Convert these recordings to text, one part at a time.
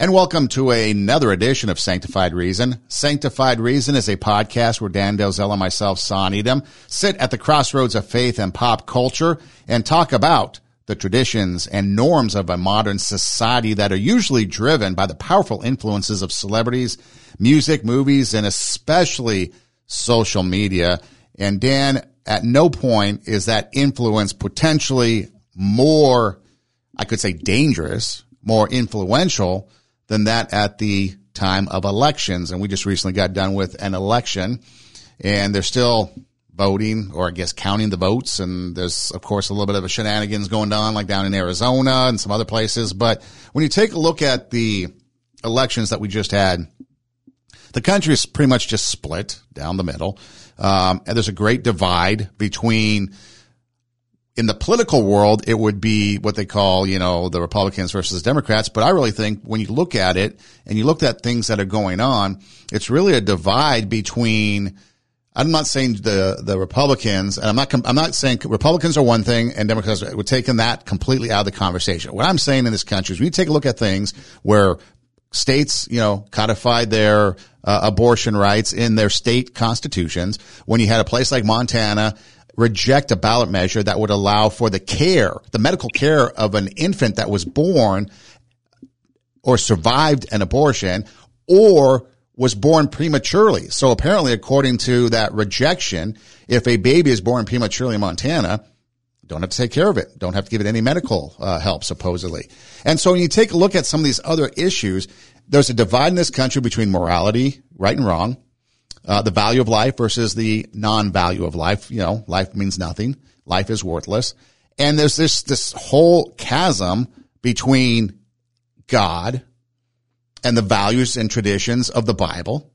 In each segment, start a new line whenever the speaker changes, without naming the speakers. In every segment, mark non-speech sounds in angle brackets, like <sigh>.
And welcome to another edition of Sanctified Reason. Sanctified Reason is a podcast where Dan Delzell and myself, Son Edom, sit at the crossroads of faith and pop culture and talk about the traditions and norms of a modern society that are usually driven by the powerful influences of celebrities, music, movies, and especially social media. And Dan, at no point is that influence potentially more, I could say dangerous, more influential than that at the time of elections. And we just recently got done with an election and they're still voting or I guess counting the votes. And there's, of course, a little bit of a shenanigans going on like down in Arizona and some other places. But when you take a look at the elections that we just had, the country is pretty much just split down the middle. Um, and there's a great divide between in the political world, it would be what they call, you know, the Republicans versus Democrats. But I really think when you look at it and you look at things that are going on, it's really a divide between, I'm not saying the, the Republicans, and I'm not, I'm not saying Republicans are one thing and Democrats, we're taking that completely out of the conversation. What I'm saying in this country is we take a look at things where states, you know, codified their uh, abortion rights in their state constitutions. When you had a place like Montana reject a ballot measure that would allow for the care, the medical care of an infant that was born or survived an abortion or was born prematurely. So apparently, according to that rejection, if a baby is born prematurely in Montana, don't have to take care of it. Don't have to give it any medical uh, help, supposedly. And so when you take a look at some of these other issues, there's a divide in this country between morality, right and wrong, uh, the value of life versus the non-value of life. You know, life means nothing. Life is worthless. And there's this, this whole chasm between God and the values and traditions of the Bible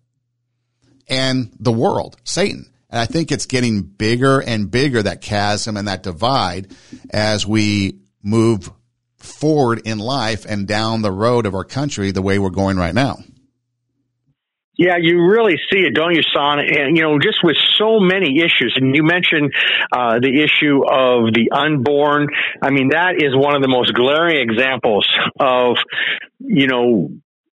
and the world, Satan. And I think it's getting bigger and bigger, that chasm and that divide as we move forward in life and down the road of our country the way we're going right now.
Yeah, you really see it, don't you, Son? And you know, just with so many issues, and you mentioned uh, the issue of the unborn. I mean, that is one of the most glaring examples of you know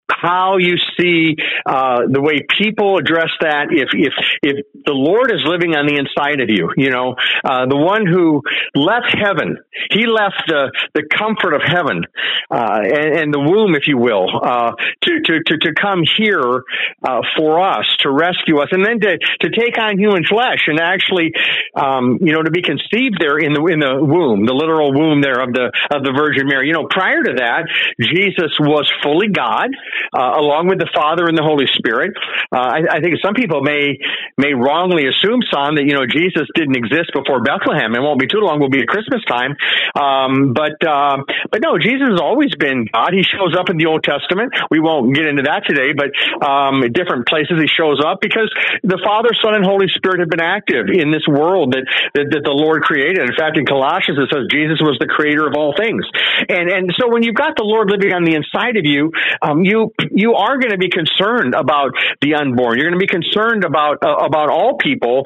how you see uh, the way people address that. If if if the Lord is living on the inside of you, you know, uh, the one who left heaven, he left the the comfort of heaven uh, and, and, the womb, if you will, uh, to, to to to come here uh, for us to rescue us, and then to to take on human flesh and actually, um, you know, to be conceived there in the in the womb, the literal womb there of the of the Virgin Mary. You know, prior to that, Jesus was fully God uh, along with the Father and the Holy Spirit. Uh, I, I, think some people may may wrongly assume, son, that you know Jesus didn't exist before Bethlehem. It won't be too long; we'll be at Christmas time. Um, but uh, but no, Jesus has always been God. He shows up in the Old Testament. We won't get into that today, but um, different places he shows up because the Father, Son, and Holy Spirit have been active in this world that that, that the Lord created. In fact, in Colossians it says Jesus was the creator of all things. And and so when you've got the Lord living on the inside of you, um, you you are going to be concerned about the unborn. You're going to be concerned about uh, about all people,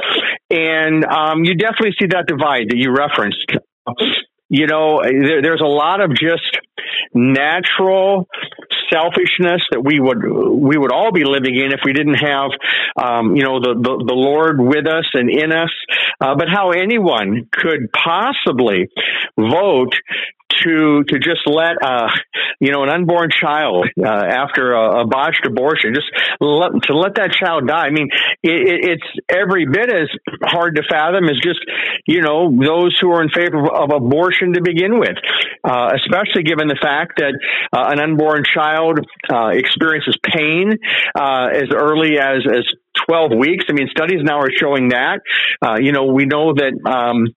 and um, you definitely see that divide that you referenced. You know, there, there's a lot of just natural selfishness that we would we would all be living in if we didn't have um, you know the, the, the Lord with us and in us. Uh, but how anyone could possibly vote to to just let uh, you know an unborn child uh, after a, a, botched abortion just let, to let that child die. I mean, it, it's every bit as hard to fathom as just you know those who are in favor of, abortion to begin with, uh, especially given the fact that uh, an unborn child uh, experiences pain uh, as early as as 12 weeks. I mean, studies now are showing that. Uh, you know, we know that um,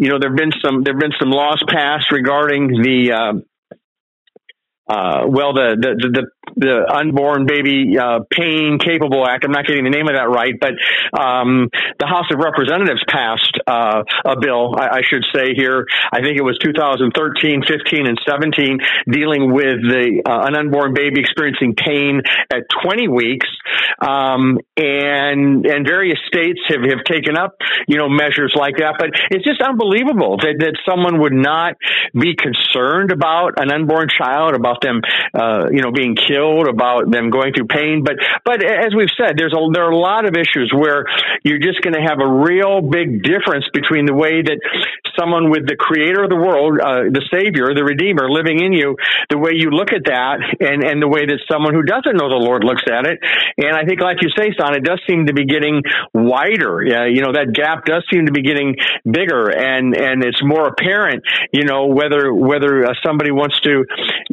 you know, there've been some there've been some laws passed regarding the uh, uh, well, the, the, the, the Unborn Baby uh, Pain Capable Act. I'm not getting the name of that right, but um, the House of Representatives passed uh, a bill, I, I, should say here. I think it was 2013, 15, and 17, dealing with the uh, an unborn baby experiencing pain at 20 weeks. Um, and, and various states have, have taken up, you know, measures like that. But it's just unbelievable that, that someone would not be concerned about an unborn child, about them, uh, you know, being killed, about them going through pain. But, but as we've said, there's a, there are a lot of issues where you're just going to have a real big difference between the way that someone with the creator of the world, uh, the savior, the redeemer living in you, the way you look at that and, and the way that someone who doesn't know the Lord looks at it. And I think, like you say, Son, it does seem to be getting wider. Yeah, you know, that gap does seem to be getting bigger and, and it's more apparent, you know, whether, whether uh, somebody wants to,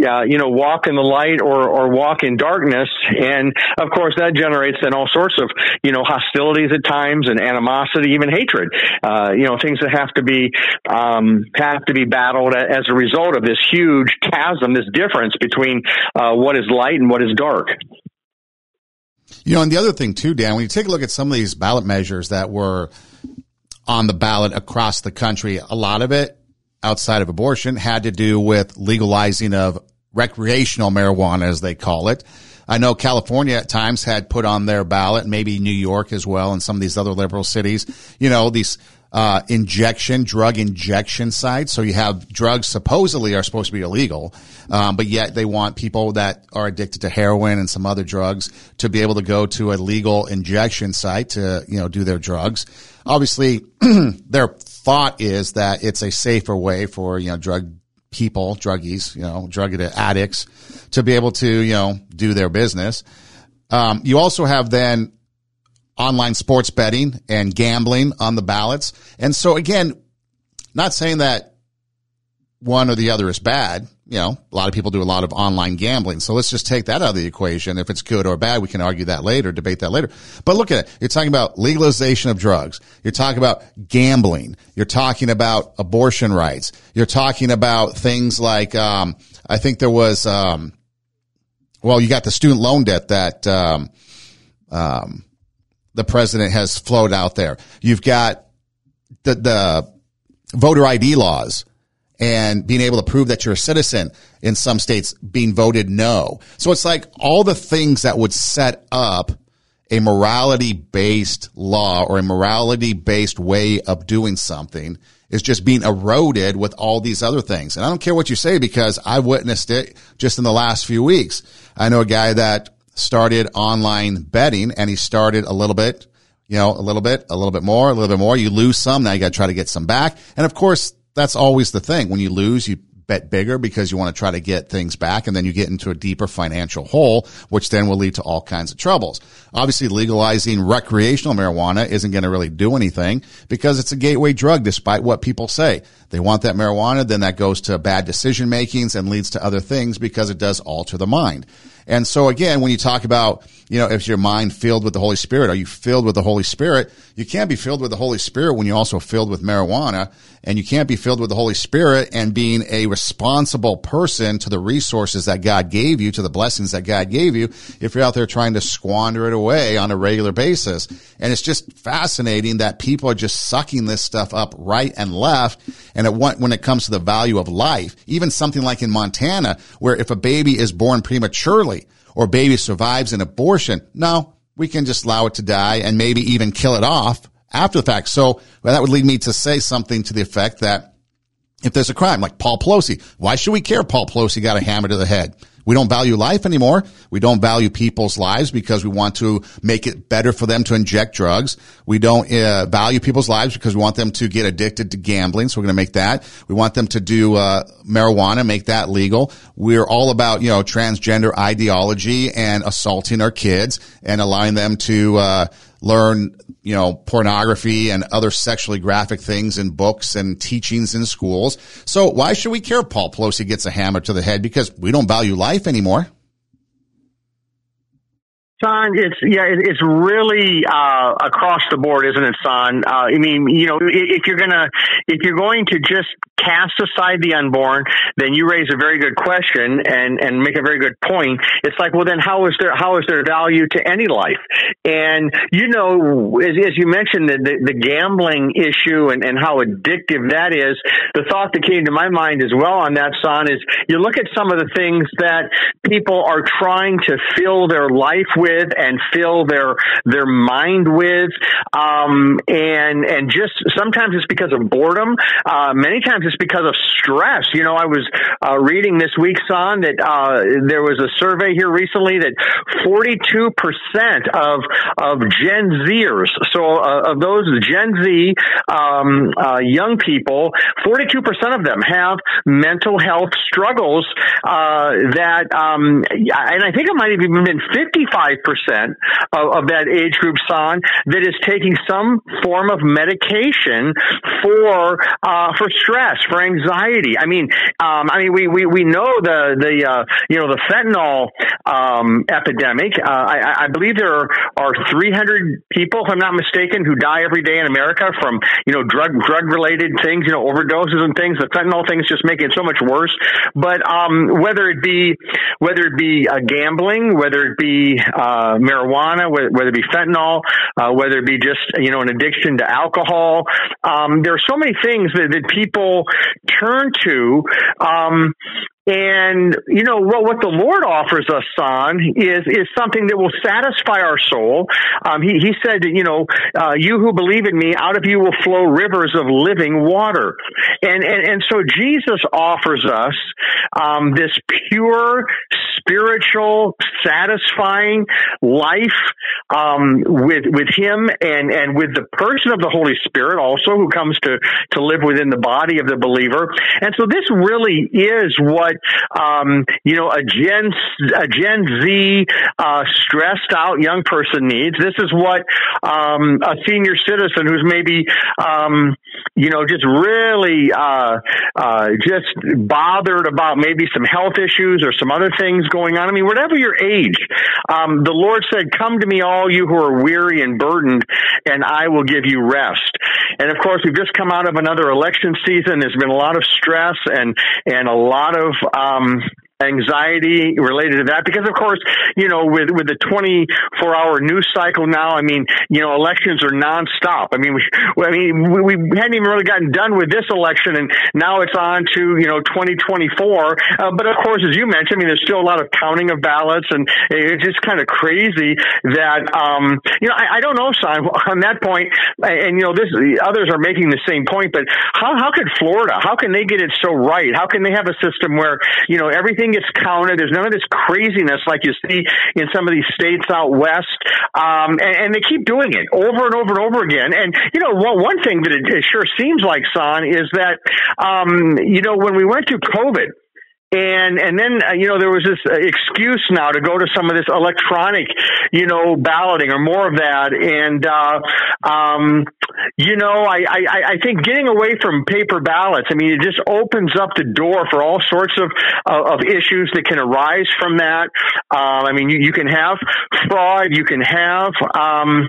uh, you know, walk in the light or, or walk in darkness. And of course, that generates then all sorts of, you know, hostilities at times and animosity, even hatred, uh, you know, things that have to be, um, have to be battled as a result of this huge chasm, this difference between, uh, what is light and what is dark.
You know, and the other thing too, Dan, when you take a look at some of these ballot measures that were on the ballot across the country, a lot of it outside of abortion had to do with legalizing of recreational marijuana, as they call it. I know California at times had put on their ballot, maybe New York as well, and some of these other liberal cities, you know, these uh, injection, drug injection sites. So you have drugs supposedly are supposed to be illegal, um, but yet they want people that are addicted to heroin and some other drugs to be able to go to a legal injection site to, you know, do their drugs. Obviously, <clears throat> their thought is that it's a safer way for, you know, drug people, druggies, you know, drug addicts to be able to, you know, do their business. Um, you also have then online sports betting and gambling on the ballots. And so again, not saying that one or the other is bad. You know, a lot of people do a lot of online gambling. So let's just take that out of the equation. If it's good or bad, we can argue that later, debate that later. But look at it. You're talking about legalization of drugs. You're talking about gambling. You're talking about abortion rights. You're talking about things like, um, I think there was, um, well, you got the student loan debt that, um, um, the president has floated out there. You've got the, the voter ID laws and being able to prove that you're a citizen in some states being voted no. So it's like all the things that would set up a morality based law or a morality based way of doing something is just being eroded with all these other things. And I don't care what you say because I've witnessed it just in the last few weeks. I know a guy that started online betting and he started a little bit, you know, a little bit, a little bit more, a little bit more. You lose some. Now you got to try to get some back. And of course, that's always the thing. When you lose, you bet bigger because you want to try to get things back and then you get into a deeper financial hole, which then will lead to all kinds of troubles. Obviously, legalizing recreational marijuana isn't going to really do anything because it's a gateway drug despite what people say. They want that marijuana, then that goes to bad decision makings and leads to other things because it does alter the mind. And so again, when you talk about, you know, if your mind filled with the Holy Spirit, are you filled with the Holy Spirit? You can't be filled with the Holy Spirit when you're also filled with marijuana and you can't be filled with the Holy Spirit and being a responsible person to the resources that God gave you, to the blessings that God gave you, if you're out there trying to squander it away on a regular basis. And it's just fascinating that people are just sucking this stuff up right and left. And it, when it comes to the value of life, even something like in Montana, where if a baby is born prematurely, or baby survives an abortion. No, we can just allow it to die and maybe even kill it off after the fact. So well, that would lead me to say something to the effect that if there's a crime like Paul Pelosi, why should we care Paul Pelosi got a hammer to the head? We don't value life anymore. We don't value people's lives because we want to make it better for them to inject drugs. We don't uh, value people's lives because we want them to get addicted to gambling. So we're going to make that. We want them to do uh, marijuana, make that legal. We're all about you know transgender ideology and assaulting our kids and allowing them to uh, learn, you know, pornography and other sexually graphic things in books and teachings in schools. So why should we care Paul Pelosi gets a hammer to the head? Because we don't value life anymore.
Son, it's yeah, it's really uh, across the board, isn't it, Son? Uh, I mean, you know, if you're gonna if you're going to just cast aside the unborn, then you raise a very good question and and make a very good point. It's like, well, then how is there how is there value to any life? And you know, as, as you mentioned, the, the, the gambling issue and and how addictive that is. The thought that came to my mind as well on that, Son, is you look at some of the things that people are trying to fill their life with with and fill their their mind with. Um, and and just sometimes it's because of boredom. Uh, many times it's because of stress. You know, I was uh, reading this week, son, that uh, there was a survey here recently that 42 percent of of Gen Zers, so uh, of those Gen Z um, uh, young people, 42 percent of them have mental health struggles uh, that, um, and I think it might have even been 55 percent of, of that age group, son, that is taking some form of medication for uh, for stress, for anxiety. I mean, um, I mean, we, we, we know the the uh, you know the fentanyl um, epidemic. Uh, I, I believe there are, are 300 people, if I'm not mistaken, who die every day in America from you know drug drug related things, you know overdoses and things. The fentanyl things just make it so much worse. But um, whether it be whether it be uh, gambling, whether it be uh, marijuana, whether, whether it be fentanyl, uh, whether it be just you know an addiction to alcohol, um, there are so many things that, that people turn to um, and you know what, what the Lord offers us, son, is is something that will satisfy our soul. Um, he he said, you know, uh, you who believe in me, out of you will flow rivers of living water. And and and so Jesus offers us um, this pure, spiritual, satisfying life um, with with Him and and with the person of the Holy Spirit also, who comes to to live within the body of the believer. And so this really is what um, you know, a Gen a Gen Z uh, stressed out young person needs. This is what um, a senior citizen who's maybe um, you know just really uh, uh, just bothered about maybe some health issues or some other things going on. I mean, whatever your age, um, the Lord said, "Come to me, all you who are weary and burdened, and I will give you rest." And of course, we've just come out of another election season. There's been a lot of stress and and a lot of um, anxiety related to that because of course you know with with the 24 hour news cycle now i mean you know elections are nonstop. I mean we i mean we, we hadn't even really gotten done with this election and now it's on to you know 2024 uh, but of course as you mentioned i mean there's still a lot of counting of ballots and it's just kind of crazy that um you know i, I don't know son on that point and you know this others are making the same point but how how could florida how can they get it so right? How can they have a system where you know everything everything gets counted. There's none of this craziness like you see in some of these states out west. Um, and, and, they keep doing it over and over and over again. And, you know, one, one thing that it, it sure seems like, Son, is that, um, you know, when we went through COVID, and and then uh, you know there was this excuse now to go to some of this electronic you know balloting or more of that. And uh um you know I, I i think getting away from paper ballots i mean it just opens up the door for all sorts of of issues that can arise from that. Um i mean you, you can have fraud you can have um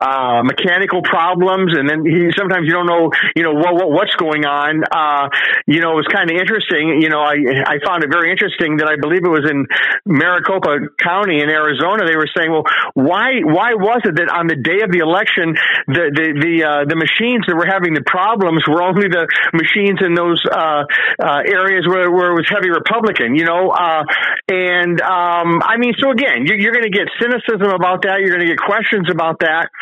uh, mechanical problems, and then he, sometimes you don't know, you know, what, what what's going on. Uh, you know, it was kind of interesting. You know, I I found it very interesting that I believe it was in Maricopa County in Arizona. They were saying, well, why why was it that on the day of the election, the the the uh, the machines that were having the problems were only the machines in those uh, uh, areas where where it was heavy Republican. You know, uh, and um, I mean, so again, you, you're going to get cynicism about that. You're going to get questions about that.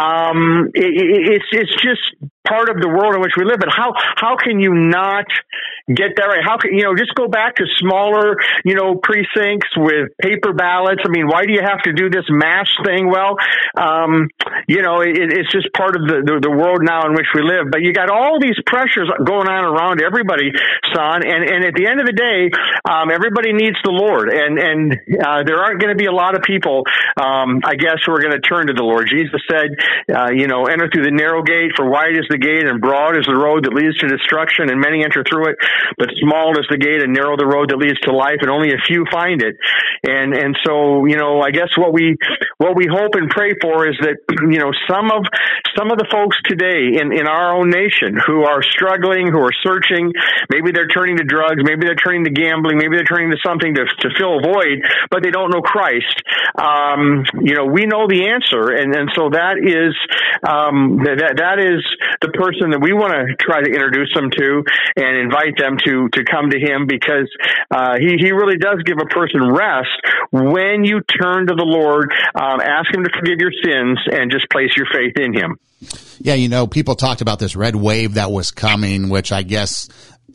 Um, it, it's it's just part of the world in which we live. But how how can you not get that right? How can you know just go back to smaller you know precincts with paper ballots? I mean, why do you have to do this mass thing? Well, um, you know, it, it's just part of the, the, the world now in which we live. But you got all these pressures going on around everybody, son. And and at the end of the day, um, everybody needs the Lord, and and uh, there aren't going to be a lot of people, um, I guess, who are going to turn to the Lord. Jesus said, uh, you know, enter through the narrow gate, for wide is the gate and broad is the road that leads to destruction, and many enter through it. But small is the gate and narrow the road that leads to life, and only a few find it. And and so, you know, I guess what we what we hope and pray for is that <clears throat> you know some of some of the folks today in in our own nation who are struggling, who are searching, maybe they're turning to drugs, maybe they're turning to gambling, maybe they're turning to something to to fill a void, but they don't know Christ. Um, you know, we know the answer, and and so that is um, that that is the person that we want to try to introduce them to and invite them to to come to Him because uh, he he really does give a person rest when you turn to the Lord, um, ask Him to forgive your sins, and just place your faith in Him.
Yeah, you know, people talked about this red wave that was coming, which I guess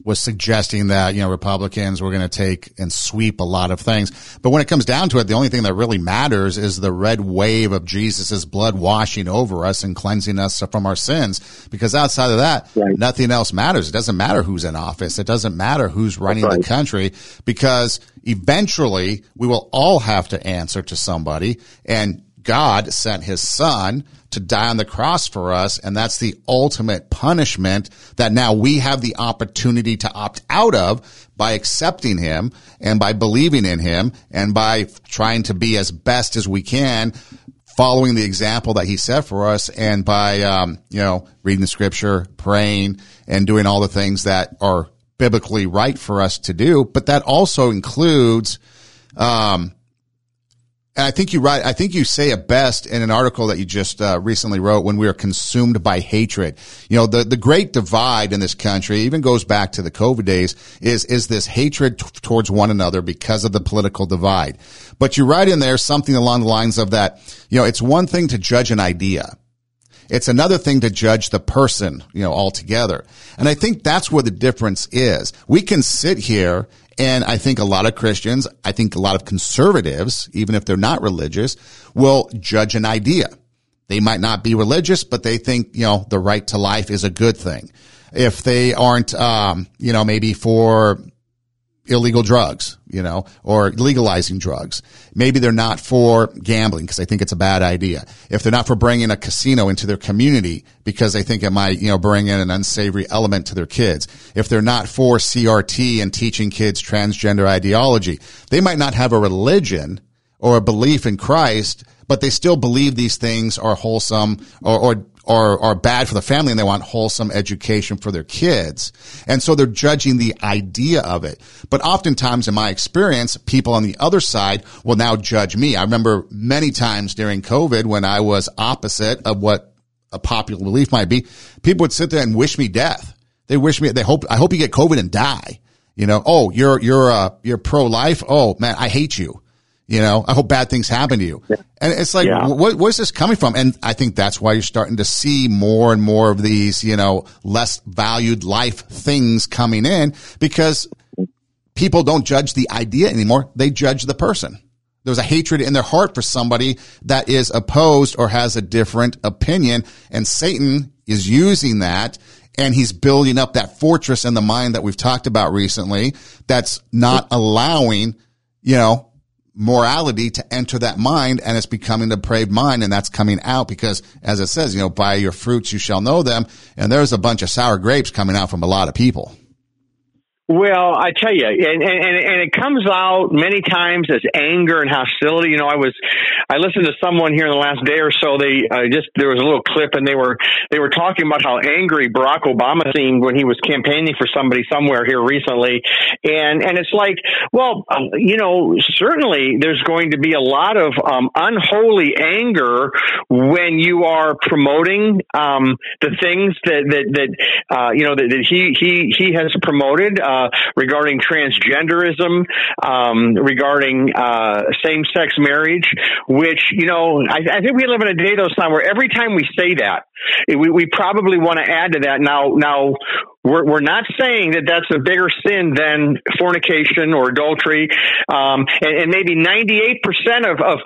was suggesting that, you know, Republicans were going to take and sweep a lot of things. But when it comes down to it, the only thing that really matters is the red wave of Jesus' blood washing over us and cleansing us from our sins. Because outside of that, right. nothing else matters. It doesn't matter who's in office. It doesn't matter who's running right. the country because eventually we will all have to answer to somebody and God sent his son to die on the cross for us. And that's the ultimate punishment that now we have the opportunity to opt out of by accepting him and by believing in him and by trying to be as best as we can following the example that he set for us and by um, you know reading the scripture praying and doing all the things that are biblically right for us to do but that also includes um, I think you write, I think you say it best in an article that you just uh, recently wrote when we are consumed by hatred. You know, the, the great divide in this country even goes back to the COVID days is, is this hatred t- towards one another because of the political divide. But you write in there something along the lines of that, you know, it's one thing to judge an idea. It's another thing to judge the person, you know, altogether. And I think that's where the difference is. We can sit here and I think a lot of Christians, I think a lot of conservatives, even if they're not religious, will judge an idea. They might not be religious, but they think, you know, the right to life is a good thing. If they aren't, um, you know, maybe for illegal drugs, you know, or legalizing drugs. Maybe they're not for gambling because they think it's a bad idea. If they're not for bringing a casino into their community because they think it might, you know, bring in an unsavory element to their kids. If they're not for CRT and teaching kids transgender ideology, they might not have a religion or a belief in Christ, but they still believe these things are wholesome or, or are, are bad for the family and they want wholesome education for their kids. And so they're judging the idea of it. But oftentimes in my experience, people on the other side will now judge me. I remember many times during COVID when I was opposite of what a popular belief might be, people would sit there and wish me death. They wish me, they hope, I hope you get COVID and die. You know, oh, you're, you're, uh, you're pro-life. Oh man, I hate you. You know, I hope bad things happen to you. And it's like, yeah. what, where's this coming from? And I think that's why you're starting to see more and more of these, you know, less valued life things coming in because people don't judge the idea anymore. They judge the person. There's a hatred in their heart for somebody that is opposed or has a different opinion. And Satan is using that and he's building up that fortress in the mind that we've talked about recently that's not allowing, you know, morality to enter that mind and it's becoming a depraved mind and that's coming out because as it says, you know, by your fruits you shall know them. And there's a bunch of sour grapes coming out from a lot of people.
Well, I tell you, and, and and it comes out many times as anger and hostility. You know, I was, I listened to someone here in the last day or so. They uh, just there was a little clip, and they were they were talking about how angry Barack Obama seemed when he was campaigning for somebody somewhere here recently, and and it's like, well, um, you know, certainly there's going to be a lot of um, unholy anger when you are promoting um, the things that that that uh, you know that, that he he he has promoted. Uh, uh, regarding transgenderism, um, regarding uh, same-sex marriage, which you know I, I, think we live in a day those time where every time we say that, we, we probably want to add to that. Now, now we're, we're not saying that that's a bigger sin than fornication or adultery, um, and, and maybe 98% of, of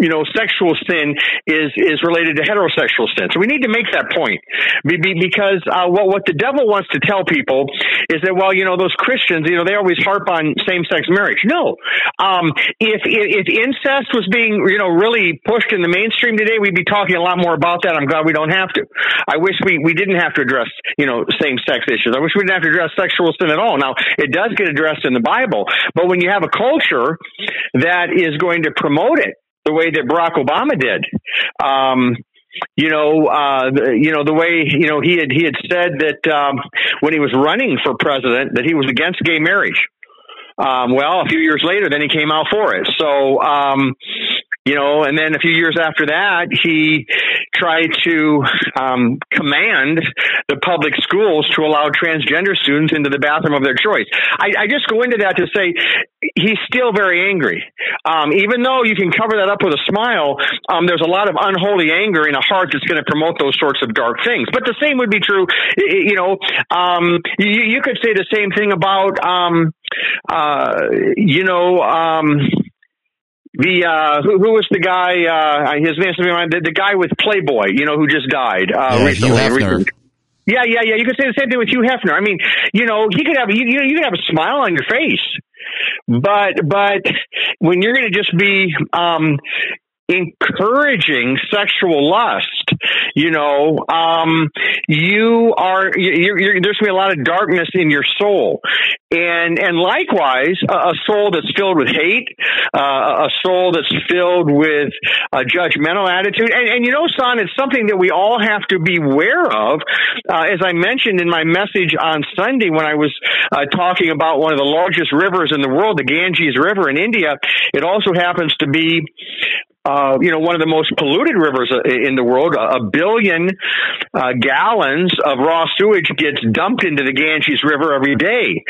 you know, sexual sin is is related to heterosexual sin. So we need to make that point because uh, what what the devil wants to tell people is that well, you know, those Christians, you know, they always harp on same sex marriage. No, um, if, if if incest was being you know really pushed in the mainstream today, we'd be talking a lot more about that. I'm glad we don't have to. I wish we we didn't have to address you know same sex issues. I wish we didn't have to address sexual sin at all. Now it does get addressed in the Bible, but when you have a culture that is going to promote it the way that Barack Obama did. Um, you know, uh, you know the way you know he had he had said that um, when he was running for president that he was against gay marriage. Um, well, a few years later, then he came out for it. So, um, you know, and then a few years after that, he tried to um, command the public schools to allow transgender students into the bathroom of their choice. I, I just go into that to say he's still very angry. Um, even though you can cover that up with a smile, um, there's a lot of unholy anger in a heart that's going to promote those sorts of dark things. But the same would be true, you know, um, you, you, could say the same thing about, um, uh, you know, um, the uh, who, who was the guy? Uh, his name the, the guy with Playboy, you know, who just died uh,
yeah,
recently. Yeah, yeah, yeah. You could say the same thing with Hugh Hefner. I mean, you know, he could have you, you, you could have a smile on your face, but but when you're going to just be um, encouraging sexual lust, you know, um, you are you're, you're, there's going to be a lot of darkness in your soul, and and likewise, a, a soul that's filled with hate, uh, a soul that's filled with a judgmental attitude, and, and you know, son, it's something that we all have to be aware of. Uh, as I mentioned in my message on Sunday when I was uh, talking about one of the largest rivers in the world, the Ganges River in India, it also happens to be uh, you know, one of the most polluted rivers uh, in the world. A billion uh, gallons of raw sewage gets dumped into the Ganges River every day,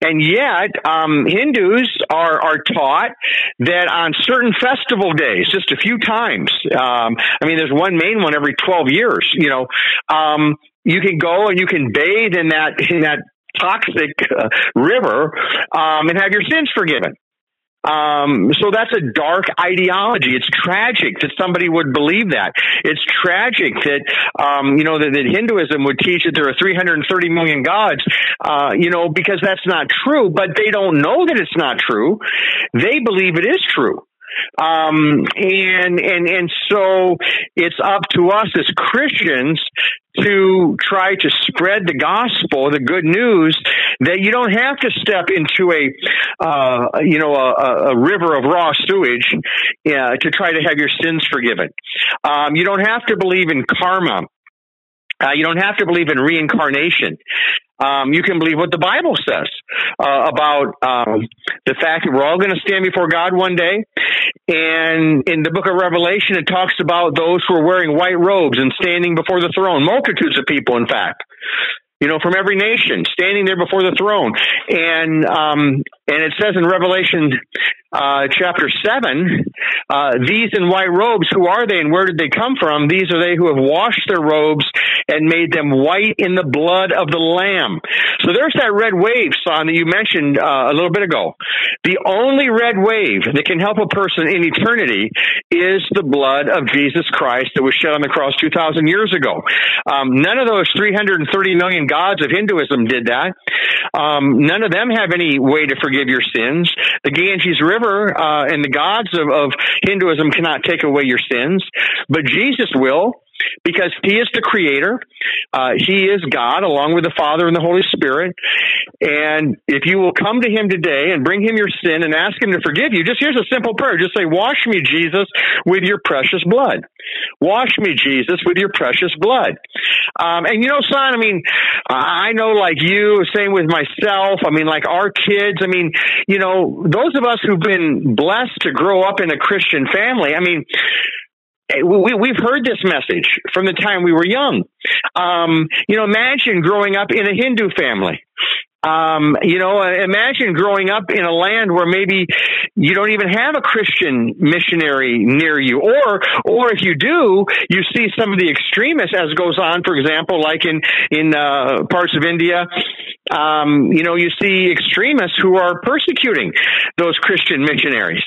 and yet um, Hindus are are taught that on certain festival days, just a few times. Um, I mean, there's one main one every 12 years. You know, um, you can go and you can bathe in that in that toxic uh, river um, and have your sins forgiven. Um, so that's a dark ideology. It's tragic that somebody would believe that. It's tragic that, um, you know, that, that, Hinduism would teach that there are 330 million gods, uh, you know, because that's not true, but they don't know that it's not true. They believe it is true. Um, and, and, and so it's up to us as Christians to try to spread the gospel, the good news that you don't have to step into a, uh, you know, a, a, river of raw sewage uh, to try to have your sins forgiven. Um, you don't have to believe in karma. Uh, you don't have to believe in reincarnation. Um, you can believe what the Bible says uh, about um, the fact that we're all going to stand before God one day. And in the book of Revelation, it talks about those who are wearing white robes and standing before the throne, multitudes of people, in fact you know, from every nation, standing there before the throne. And um, and it says in Revelation uh, chapter seven, uh, these in white robes, who are they and where did they come from? These are they who have washed their robes and made them white in the blood of the Lamb. So there's that red wave, son, that you mentioned uh, a little bit ago. The only red wave that can help a person in eternity is the blood of Jesus Christ that was shed on the cross 2,000 years ago. Um, none of those 330 million gods of Hinduism did that. Um, none of them have any way to forgive your sins. The Ganges River uh, and the gods of, of Hinduism cannot take away your sins, but Jesus will because he is the creator. Uh, he is God along with the Father and the Holy Spirit. And if you will come to him today and bring him your sin and ask him to forgive you, just here's a simple prayer. Just say, wash me, Jesus, with your precious blood. Wash me, Jesus, with your precious blood. Um, and you know, son, I mean, I know like you, same with myself. I mean, like our kids. I mean, you know, those of us who've been blessed to grow up in a Christian family. I mean, we, we've heard this message from the time we were young. Um, you know, imagine growing up in a Hindu family. Um, you know, imagine growing up in a land where maybe you don't even have a Christian missionary near you, or or if you do, you see some of the extremists as goes on. For example, like in in uh, parts of India, um, you know, you see extremists who are persecuting those Christian missionaries.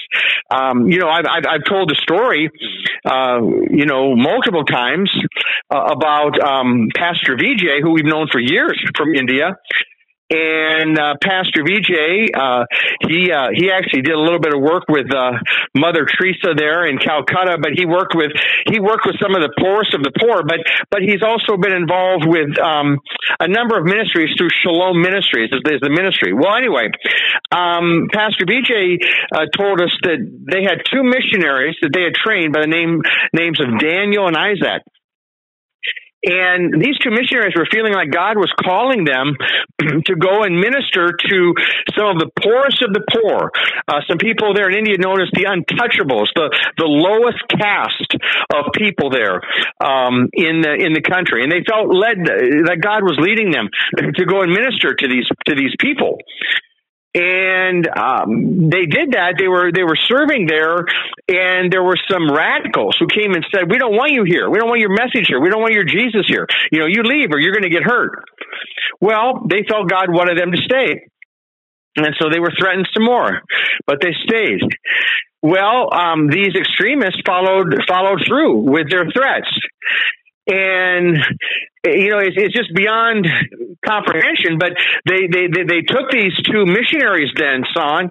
Um, you know, I've, I've, I've told the story, uh, you know, multiple times uh, about um, Pastor Vijay, who we've known for years from India and uh, Pastor VJ, uh, he uh, he actually did a little bit of work with uh, Mother Teresa there in Calcutta, but he worked with he worked with some of the poorest of the poor. But but he's also been involved with um, a number of ministries through Shalom Ministries is, the ministry. Well, anyway, um, Pastor VJ uh, told us that they had two missionaries that they had trained by the name names of Daniel and Isaac. And these two missionaries were feeling like God was calling them <clears throat> to go and minister to some of the poorest of the poor. Uh, some people there in India known as the untouchables, the, the lowest caste of people there um, in the in the country, and they felt led that God was leading them <clears throat> to go and minister to these to these people and um, they did that. They were they were serving there, and there were some radicals who came and said, "We don't want you here. We don't want your message here. We don't want your Jesus here. You know, you leave or you're going to get hurt." Well, they felt God wanted them to stay, and so they were threatened some more, but they stayed. Well, um, these extremists followed followed through with their threats and you know it's, it's just beyond comprehension but they, they they they took these two missionaries then son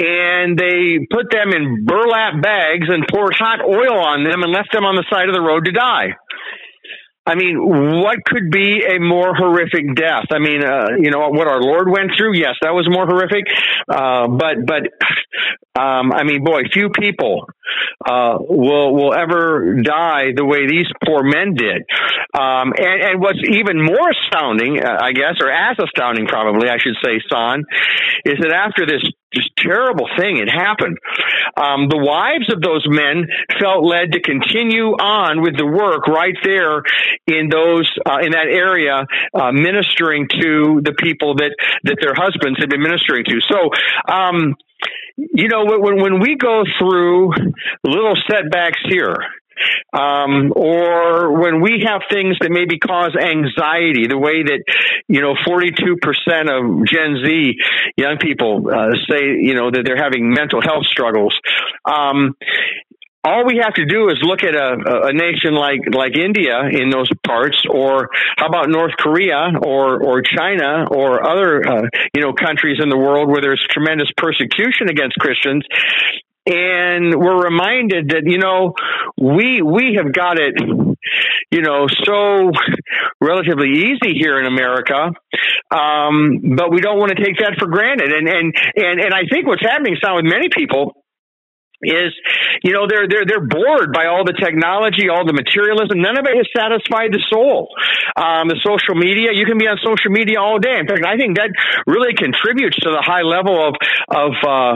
and they put them in burlap bags and poured hot oil on them and left them on the side of the road to die I mean, what could be a more horrific death? I mean, uh, you know, what our Lord went through, yes, that was more horrific. Uh, but, but, um, I mean, boy, few people, uh, will, will ever die the way these poor men did. Um, and, and what's even more astounding, uh, I guess, or as astounding probably, I should say, son, is that after this just terrible thing had happened. Um, the wives of those men felt led to continue on with the work right there in those uh, in that area, uh, ministering to the people that that their husbands had been ministering to. So. Um, you know, when when we go through little setbacks here, um, or when we have things that maybe cause anxiety, the way that you know 42% of Gen Z young people uh, say you know that they're having mental health struggles. Um, all we have to do is look at a, a nation like like India in those parts, or how about North Korea or or China or other uh, you know countries in the world where there's tremendous persecution against Christians, and we're reminded that you know we we have got it you know so relatively easy here in America um, but we don't want to take that for granted. And and and and I think what's happening now with many people is, you know, they're they're they're bored by all the technology, all the materialism. None of it has satisfied the soul. Um, the social media, you can be on social media all day. In fact, I think that really contributes to the high level of of uh,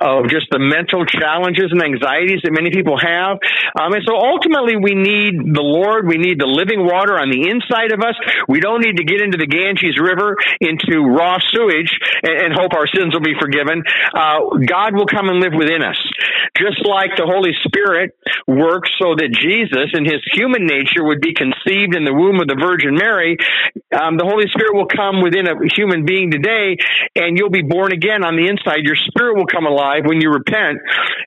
of just the mental challenges and anxieties that many people have. Um, and so ultimately, we need the Lord. We need the living water on the inside of us. We don't need to get into the Ganges River into raw sewage and, and hope our sins will be forgiven. Uh, God will come and live within us. Just like the Holy Spirit works so that Jesus in his human nature would be conceived in the womb of the Virgin Mary, um, the Holy Spirit will come within a human being today and you'll be born again on the inside. Your spirit will come alive when you repent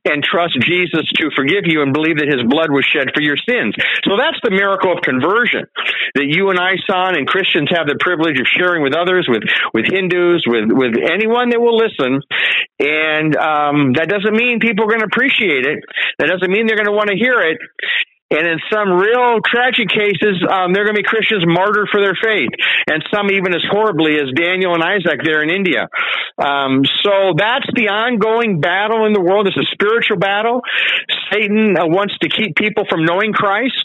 and trust Jesus to forgive you and believe that his blood was shed for your sins. So that's the miracle of conversion that you and I, son, and Christians have the privilege of sharing with others, with, with Hindus, with, with anyone that will listen. And um, that doesn't mean people are going to appreciate it. That doesn't mean they're going to want to hear it. And in some real tragic cases, um, they're going to be Christians martyred for their faith, and some even as horribly as Daniel and Isaac there in India. Um, so that's the ongoing battle in the world. It's a spiritual battle. Satan uh, wants to keep people from knowing Christ.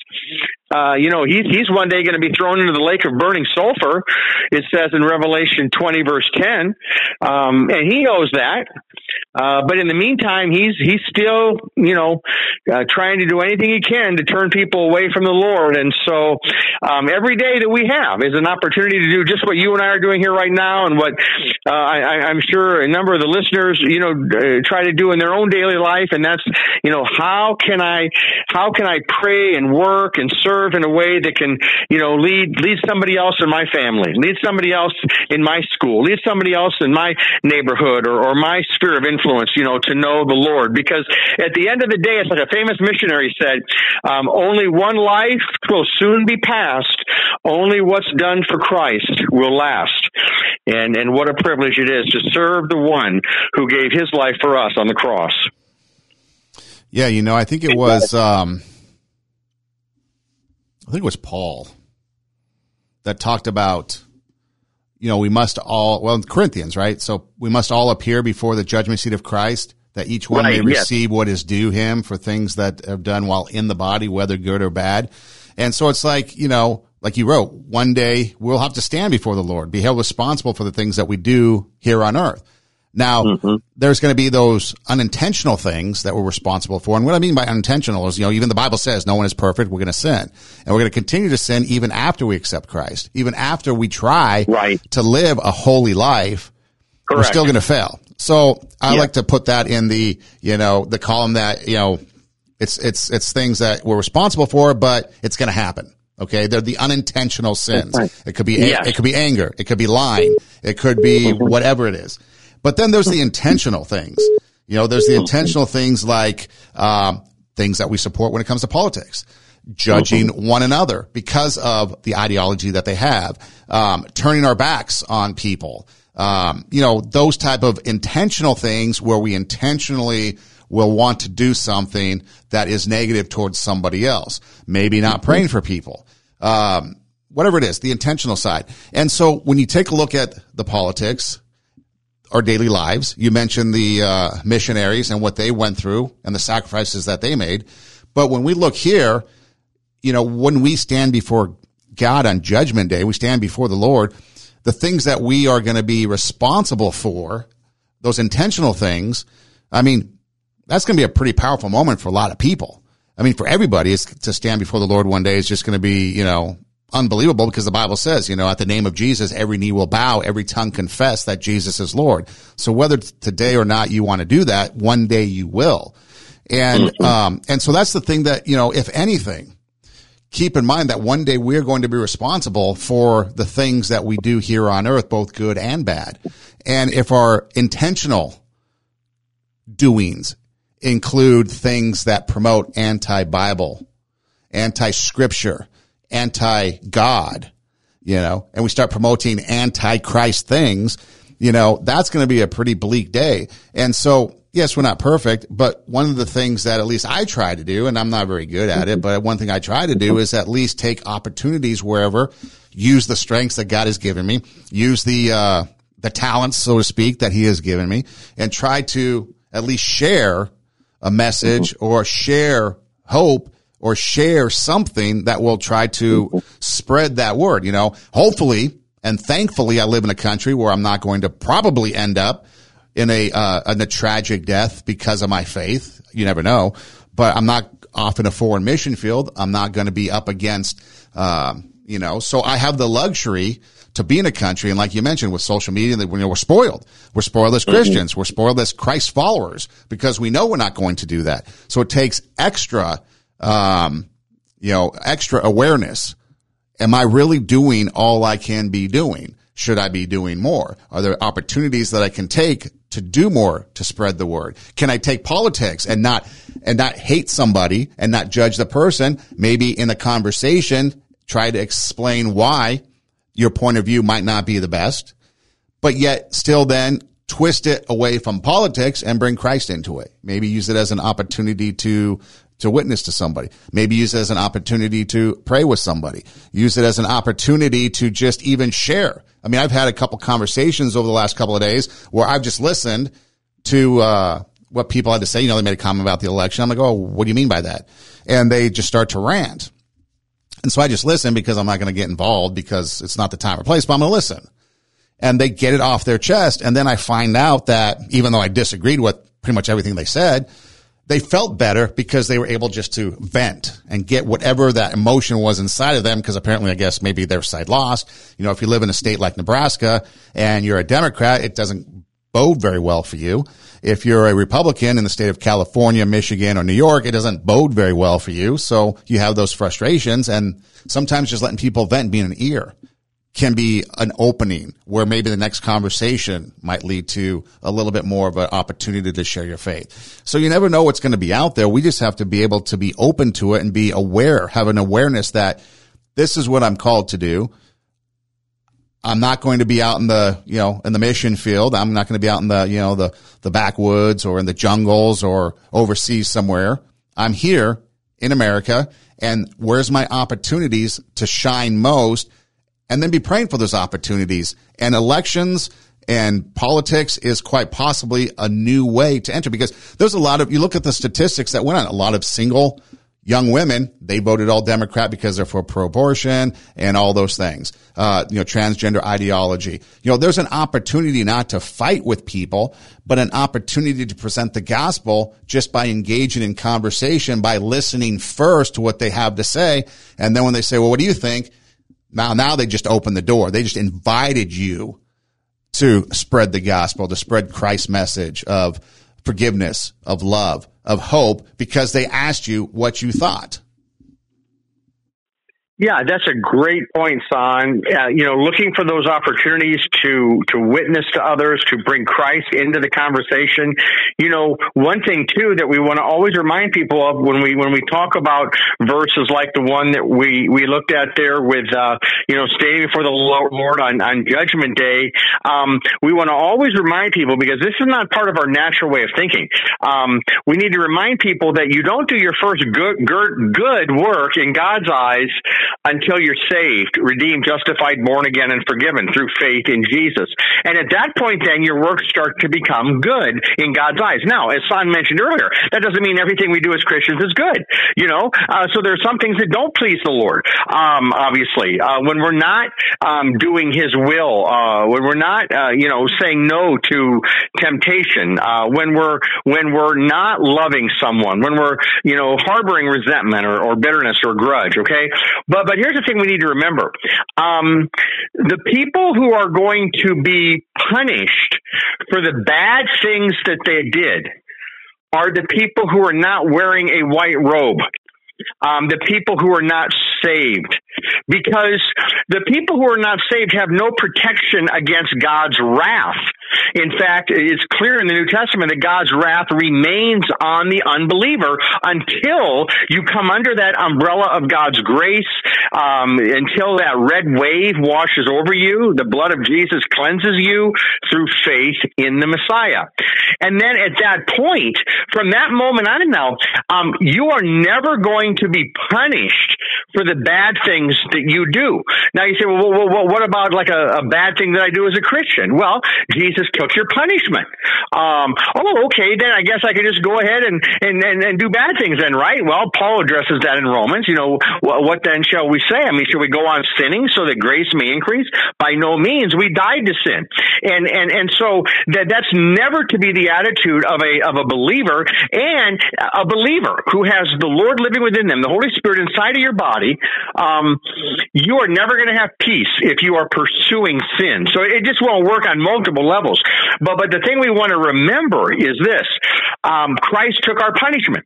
Uh, you know, he's, he's one day going to be thrown into the lake of burning sulfur. It says in Revelation 20 verse 10. Um, and he knows that. Uh, but in the meantime, he's, he's still, you know, uh, trying to do anything he can to turn people away from the Lord. And so, um, every day that we have is an opportunity to do just what you and I are doing here right now and what, uh, I, I'm sure a number of the listeners, you know, uh, try to do in their own daily life. And that's, you know, how can I, how can I pray and work and serve in a way that can, you know, lead lead somebody else in my family, lead somebody else in my school, lead somebody else in my neighborhood or, or my sphere of influence, you know, to know the Lord. Because at the end of the day, it's like a famous missionary said, um, only one life will soon be passed. Only what's done for Christ will last. And, and what a privilege it is to serve the one who gave his life for us on the cross.
Yeah, you know, I think it was, um, I think it was Paul that talked about, you know, we must all, well, Corinthians, right? So we must all appear before the judgment seat of Christ that each one right, may yes. receive what is due him for things that have done while in the body, whether good or bad. And so it's like, you know, like you wrote, one day we'll have to stand before the Lord, be held responsible for the things that we do here on earth. Now, mm-hmm. there's going to be those unintentional things that we're responsible for. And what I mean by unintentional is, you know, even the Bible says no one is perfect. We're going to sin and we're going to continue to sin even after we accept Christ, even after we try
right.
to live a holy life. Correct. We're still going to fail. So I yeah. like to put that in the, you know, the column that, you know, it's, it's, it's things that we're responsible for, but it's going to happen. Okay. They're the unintentional sins. It could be, yes. it could be anger. It could be lying. It could be mm-hmm. whatever it is. But then there's the <laughs> intentional things. You know, there's the intentional things like, um, things that we support when it comes to politics judging mm-hmm. one another because of the ideology that they have, um, turning our backs on people, um, you know, those type of intentional things where we intentionally will want to do something that is negative towards somebody else. Maybe not mm-hmm. praying for people. Um, whatever it is, the intentional side. And so when you take a look at the politics, our daily lives, you mentioned the uh, missionaries and what they went through and the sacrifices that they made. But when we look here, you know, when we stand before God on judgment day, we stand before the Lord, the things that we are going to be responsible for, those intentional things, I mean, that's going to be a pretty powerful moment for a lot of people. I mean, for everybody, is to stand before the Lord one day is just going to be, you know, unbelievable because the Bible says, you know, at the name of Jesus, every knee will bow, every tongue confess that Jesus is Lord. So whether today or not you want to do that, one day you will. And, um, and so that's the thing that, you know, if anything, keep in mind that one day we're going to be responsible for the things that we do here on earth, both good and bad. And if our intentional doings include things that promote anti-Bible, anti-scripture, anti-God, you know, and we start promoting anti-Christ things, you know, that's going to be a pretty bleak day. And so yes, we're not perfect, but one of the things that at least I try to do, and I'm not very good at it, but one thing I try to do is at least take opportunities wherever, use the strengths that God has given me, use the, uh, the talents, so to speak, that he has given me and try to at least share a message or share hope or share something that will try to spread that word, you know, hopefully and thankfully I live in a country where I'm not going to probably end up in a uh, in a tragic death because of my faith. You never know, but I'm not off in a foreign mission field. I'm not going to be up against, um, you know. So I have the luxury to be in a country, and like you mentioned, with social media, that you know, we're spoiled. We're spoiled as mm-hmm. Christians. We're spoiled as Christ followers because we know we're not going to do that. So it takes extra, um, you know, extra awareness. Am I really doing all I can be doing? Should I be doing more? Are there opportunities that I can take to do more to spread the word? Can I take politics and not, and not hate somebody and not judge the person? Maybe in a conversation, try to explain why your point of view might not be the best, but yet still then twist it away from politics and bring Christ into it. Maybe use it as an opportunity to to witness to somebody. Maybe use it as an opportunity to pray with somebody. Use it as an opportunity to just even share I mean, I've had a couple conversations over the last couple of days where I've just listened to, uh, what people had to say. You know, they made a comment about the election. I'm like, oh, what do you mean by that? And they just start to rant. And so I just listen because I'm not going to get involved because it's not the time or place, but I'm going to listen. And they get it off their chest. And then I find out that even though I disagreed with pretty much everything they said, they felt better because they were able just to vent and get whatever that emotion was inside of them. Because apparently, I guess maybe their side lost. You know, if you live in a state like Nebraska and you're a Democrat, it doesn't bode very well for you. If you're a Republican in the state of California, Michigan, or New York, it doesn't bode very well for you. So you have those frustrations and sometimes just letting people vent being an ear can be an opening where maybe the next conversation might lead to a little bit more of an opportunity to share your faith. So you never know what's going to be out there. We just have to be able to be open to it and be aware, have an awareness that this is what I'm called to do. I'm not going to be out in the, you know, in the mission field. I'm not going to be out in the, you know, the, the backwoods or in the jungles or overseas somewhere. I'm here in America and where's my opportunities to shine most and then be praying for those opportunities and elections and politics is quite possibly a new way to enter because there's a lot of, you look at the statistics that went on, a lot of single young women, they voted all Democrat because they're for pro-abortion and all those things. Uh, you know, transgender ideology. You know, there's an opportunity not to fight with people, but an opportunity to present the gospel just by engaging in conversation, by listening first to what they have to say. And then when they say, well, what do you think? Now, now they just opened the door. They just invited you to spread the gospel, to spread Christ's message of forgiveness, of love, of hope, because they asked you what you thought.
Yeah, that's a great point, Son. Uh, you know, looking for those opportunities to to witness to others, to bring Christ into the conversation. You know, one thing too that we want to always remind people of when we when we talk about verses like the one that we we looked at there with uh, you know standing before the Lord on on Judgment Day. Um, we want to always remind people because this is not part of our natural way of thinking. Um, we need to remind people that you don't do your first good good, good work in God's eyes until you're saved, redeemed, justified, born again, and forgiven through faith in Jesus. And at that point, then your works start to become good in God's eyes. Now, as Son mentioned earlier, that doesn't mean everything we do as Christians is good. You know, uh, so there's some things that don't please the Lord. Um, obviously, uh, when we're not um, doing His will, uh, when we're not, uh, you know, saying no to temptation, uh, when we're when we're not loving someone, when we're, you know, harboring resentment or, or bitterness or grudge. Okay, but but here's the thing we need to remember: um, the people who are going to be punished for the bad things that they did are the people who are not wearing a white robe. Um, the people who are not saved. Because the people who are not saved have no protection against God's wrath. In fact, it's clear in the New Testament that God's wrath remains on the unbeliever until you come under that umbrella of God's grace, um, until that red wave washes over you, the blood of Jesus cleanses you through faith in the Messiah. And then at that point, from that moment on now, um, you are never going to be punished for the bad things that you do. Now you say, well, well, well what about like a, a, bad thing that I do as a Christian? Well, Jesus took your punishment. Um, oh, okay, then I guess I could just go ahead and, and, and, and, do bad things then, right? Well, Paul addresses that in Romans. You know, what, what then shall we say? I mean, should we go on sinning so that grace may increase? By no means. We died to sin. And, and, and so that, that's never to be the attitude of a, of a believer and a believer who has the Lord living within them, the Holy Spirit inside of your body. Um, you are never going to have peace if you are pursuing sin. So it just won't work on multiple levels. But, but the thing we want to remember is this. Um, Christ took our punishment.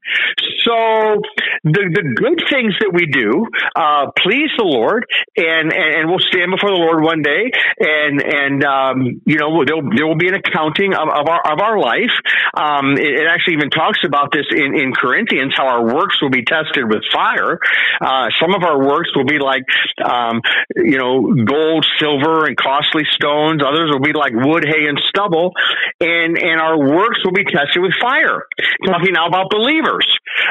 So the, the good things that we do, uh, please the Lord and, and, and, we'll stand before the Lord one day and, and, um, you know, there will be an accounting of, of our, of our life. Um, it, it, actually even talks about this in, in Corinthians, how our works will be tested with fire. Uh, some of our works will be like, um, you know, gold, silver, and costly stones. Others will be like wood, hay, and stubble. And, and our works will be tested with fire. Talking now about believers.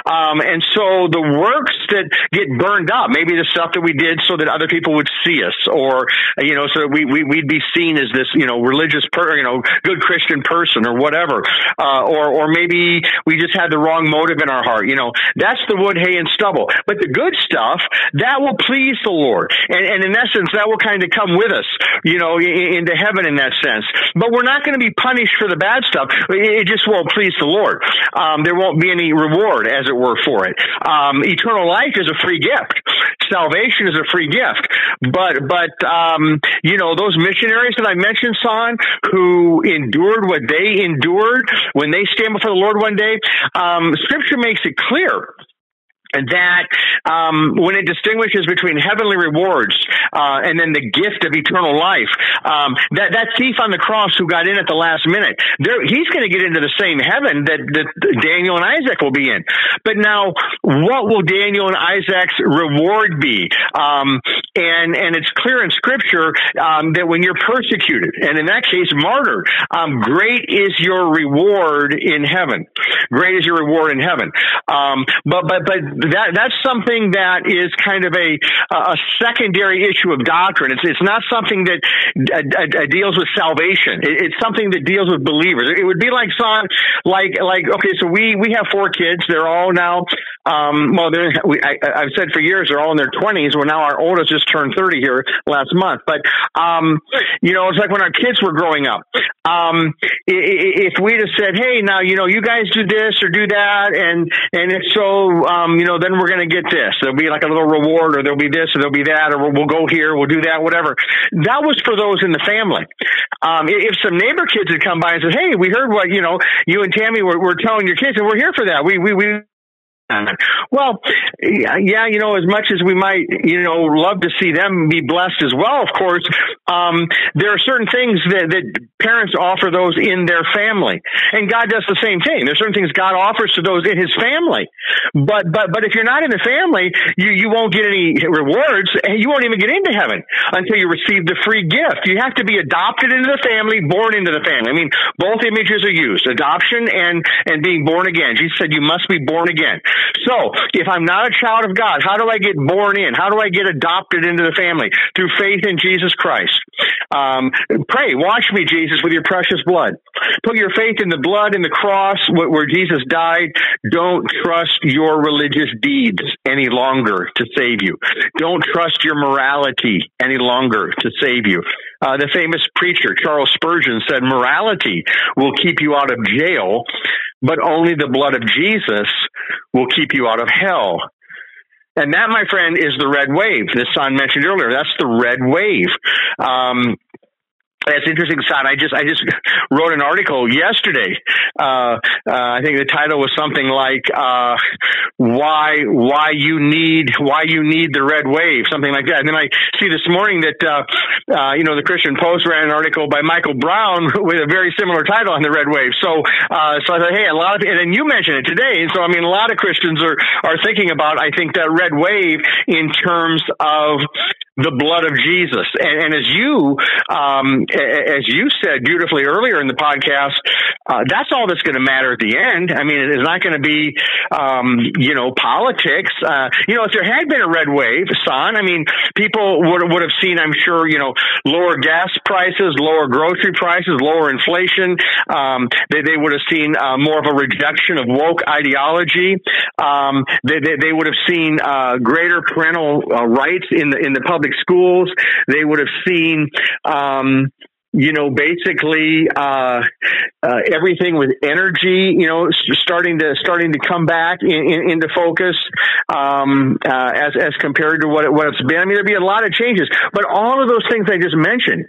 Um, and so the works that get burned up, maybe the stuff that we did so that other people would see us, or you know, so we, we would be seen as this you know religious per, you know, good Christian person or whatever, uh, or or maybe we just had the wrong motive in our heart. You know, that's the wood, hay, and stubble. But the good stuff that will please the Lord, and, and in essence, that will kind of come with us, you know, into heaven in that sense. But we're not going to be punished for the bad stuff. It just won't please the Lord. Um, there won't be any reward as it were, for it. Um, eternal life is a free gift. Salvation is a free gift. But, but, um, you know, those missionaries that I mentioned, Son, who endured what they endured when they stand before the Lord one day, um, scripture makes it clear that um, when it distinguishes between heavenly rewards uh, and then the gift of eternal life, um, that that thief on the cross who got in at the last minute, he's going to get into the same heaven that, that Daniel and Isaac will be in. But now, what will Daniel and Isaac's reward be? Um, and and it's clear in Scripture um, that when you're persecuted, and in that case, martyred, um, great is your reward in heaven. Great is your reward in heaven. Um, but but but that that's something that is kind of a a secondary issue of doctrine. It's it's not something that uh, uh, deals with salvation. It, it's something that deals with believers. It would be like son, like like okay, so we we have four kids. They're all now um, well, we, I, I've said for years they're all in their 20s. Well, now our oldest just turned 30 here last month. But, um, you know, it's like when our kids were growing up. Um, if we'd have said, hey, now, you know, you guys do this or do that, and, and so, um, you know, then we're going to get this. There'll be like a little reward, or there'll be this, or there'll be that, or we'll go here, we'll do that, whatever. That was for those in the family. Um, if some neighbor kids had come by and said, hey, we heard what, you know, you and Tammy were, were telling your kids, and we're here for that. We, we, we <laughs> well, yeah, you know, as much as we might, you know, love to see them be blessed as well, of course, um, there are certain things that, that parents offer those in their family. And God does the same thing. There's certain things God offers to those in his family. But, but, but if you're not in the family, you, you won't get any rewards and you won't even get into heaven until you receive the free gift. You have to be adopted into the family, born into the family. I mean, both images are used, adoption and, and being born again. Jesus said you must be born again. So, if I'm not a child of God, how do I get born in? How do I get adopted into the family? Through faith in Jesus Christ. Um, pray, wash me, Jesus, with your precious blood. Put your faith in the blood and the cross where Jesus died. Don't trust your religious deeds any longer to save you. Don't trust your morality any longer to save you. Uh, the famous preacher Charles Spurgeon said, "Morality will keep you out of jail, but only the blood of Jesus will keep you out of hell. And that, my friend, is the red wave. This son mentioned earlier. That's the red wave. Um, that's interesting, Son. I just I just <laughs> wrote an article yesterday. Uh, uh, I think the title was something like uh, "Why Why You Need Why You Need the Red Wave," something like that. And then I see this morning that uh, uh, you know the Christian Post ran an article by Michael Brown <laughs> with a very similar title on the red wave. So uh, so I thought, hey, a lot of and then you mentioned it today. And so I mean, a lot of Christians are are thinking about I think that red wave in terms of the blood of Jesus. And, and as you, um, as you said beautifully earlier in the podcast, uh, that's all that's going to matter at the end. I mean, it is not going to be, um, you know, politics. Uh, you know, if there had been a red wave, son, I mean, people would would have seen, I'm sure, you know, lower gas prices, lower grocery prices, lower inflation. Um, they they would have seen uh, more of a rejection of woke ideology. Um, they, they, they would have seen uh, greater parental uh, rights in the in the public public schools. They would have seen, um, you know, basically uh, uh, everything with energy, you know, starting to starting to come back in, in, into focus um, uh, as as compared to what it, what it's been. I mean, there'd be a lot of changes, but all of those things I just mentioned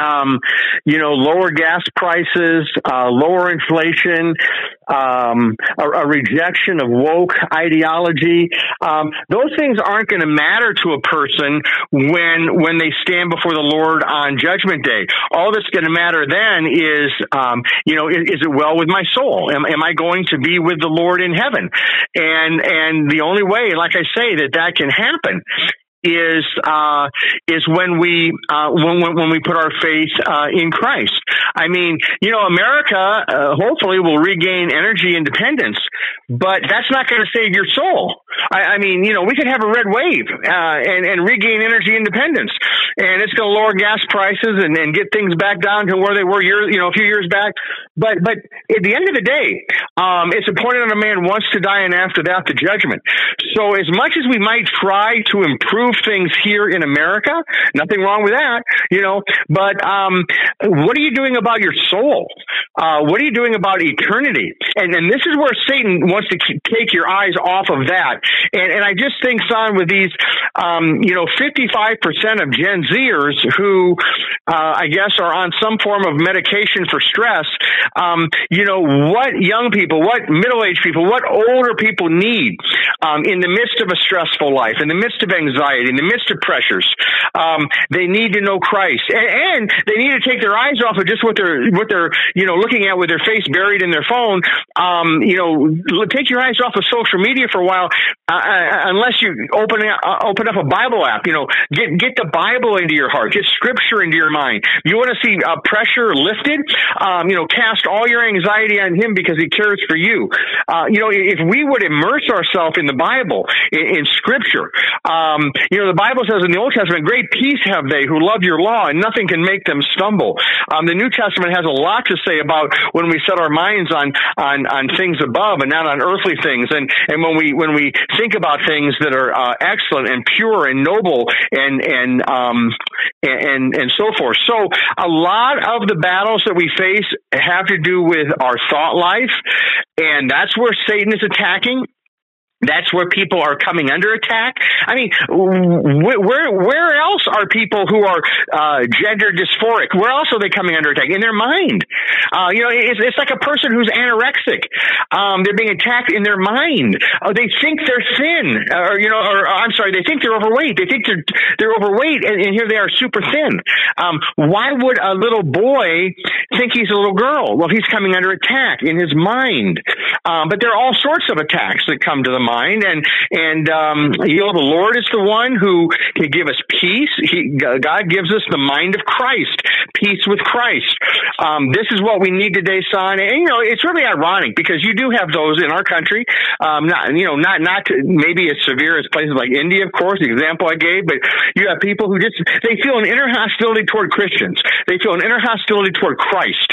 um, you know, lower gas prices, uh, lower inflation, um, a, a, rejection of woke ideology. Um, those things aren't going to matter to a person when when they stand before the Lord on Judgment Day. All that's going to matter then is, um, you know, is, is, it well with my soul? Am, am I going to be with the Lord in heaven? And and the only way, like I say, that that can happen is uh, is when we uh, when when we put our faith uh, in Christ. I mean, you know, America uh, hopefully will regain energy independence, but that's not going to save your soul. I, I, mean, you know, we could have a red wave uh, and and regain energy independence, and it's going to lower gas prices and, and get things back down to where they were years, you know, a few years back. But but at the end of the day, um, it's appointed on a man once to die, and after that, the judgment. So as much as we might try to improve things here in America. Nothing wrong with that, you know. But um, what are you doing about your soul? Uh, what are you doing about eternity? And and this is where Satan wants to take your eyes off of that. And and I just think, son, with these, um, you know, fifty five percent of Gen Zers who, uh, I guess, are on some form of medication for stress. Um, you know, what young people, what middle aged people, what older people need um, in the midst of a stressful life, in the midst of anxiety, in the midst of pressures. Um, they need to know Christ, and, and they need to take their eyes off of just what they're what they're you know looking at with their face buried in their phone. Um, you know, take your eyes off of social media for a while, uh, uh unless you open uh, open up a Bible app. You know, get get the Bible into your heart, get Scripture into your mind. You want to see uh, pressure lifted. Um, you know, cast all your anxiety on Him because He cares for you. Uh, you know, if we would immerse ourselves in the Bible, in, in Scripture, um, you know, the Bible says in the Old Testament, "Great peace have they who love your law, and nothing can make them stumble." Um, the New Testament has a lot to say about when we set our minds on on on things above and not on earthly things, and and when we when we think about things that are uh, excellent and pure and noble and and um and and so forth. So a lot of the battles that we face have to do with our thought life, and that's where Satan is attacking that's where people are coming under attack. I mean, where where else are people who are uh, gender dysphoric? Where else are they coming under attack? In their mind. Uh, you know, it's, it's like a person who's anorexic. Um, they're being attacked in their mind. Uh, they think they're thin, or you know, or I'm sorry, they think they're overweight. They think they're they're overweight, and, and here they are super thin. Um, why would a little boy think he's a little girl? Well, he's coming under attack in his mind. Um, but there are all sorts of attacks that come to the mind, and and um, you know the Lord is the one who can give us peace. He, God gives us the mind of Christ, peace with Christ. Um, this is what we need today, son. And you know it's really ironic because you do have those in our country. Um, not you know not not maybe as severe as places like India, of course, the example I gave, but you have people who just they feel an inner hostility toward Christians. They feel an inner hostility toward Christ.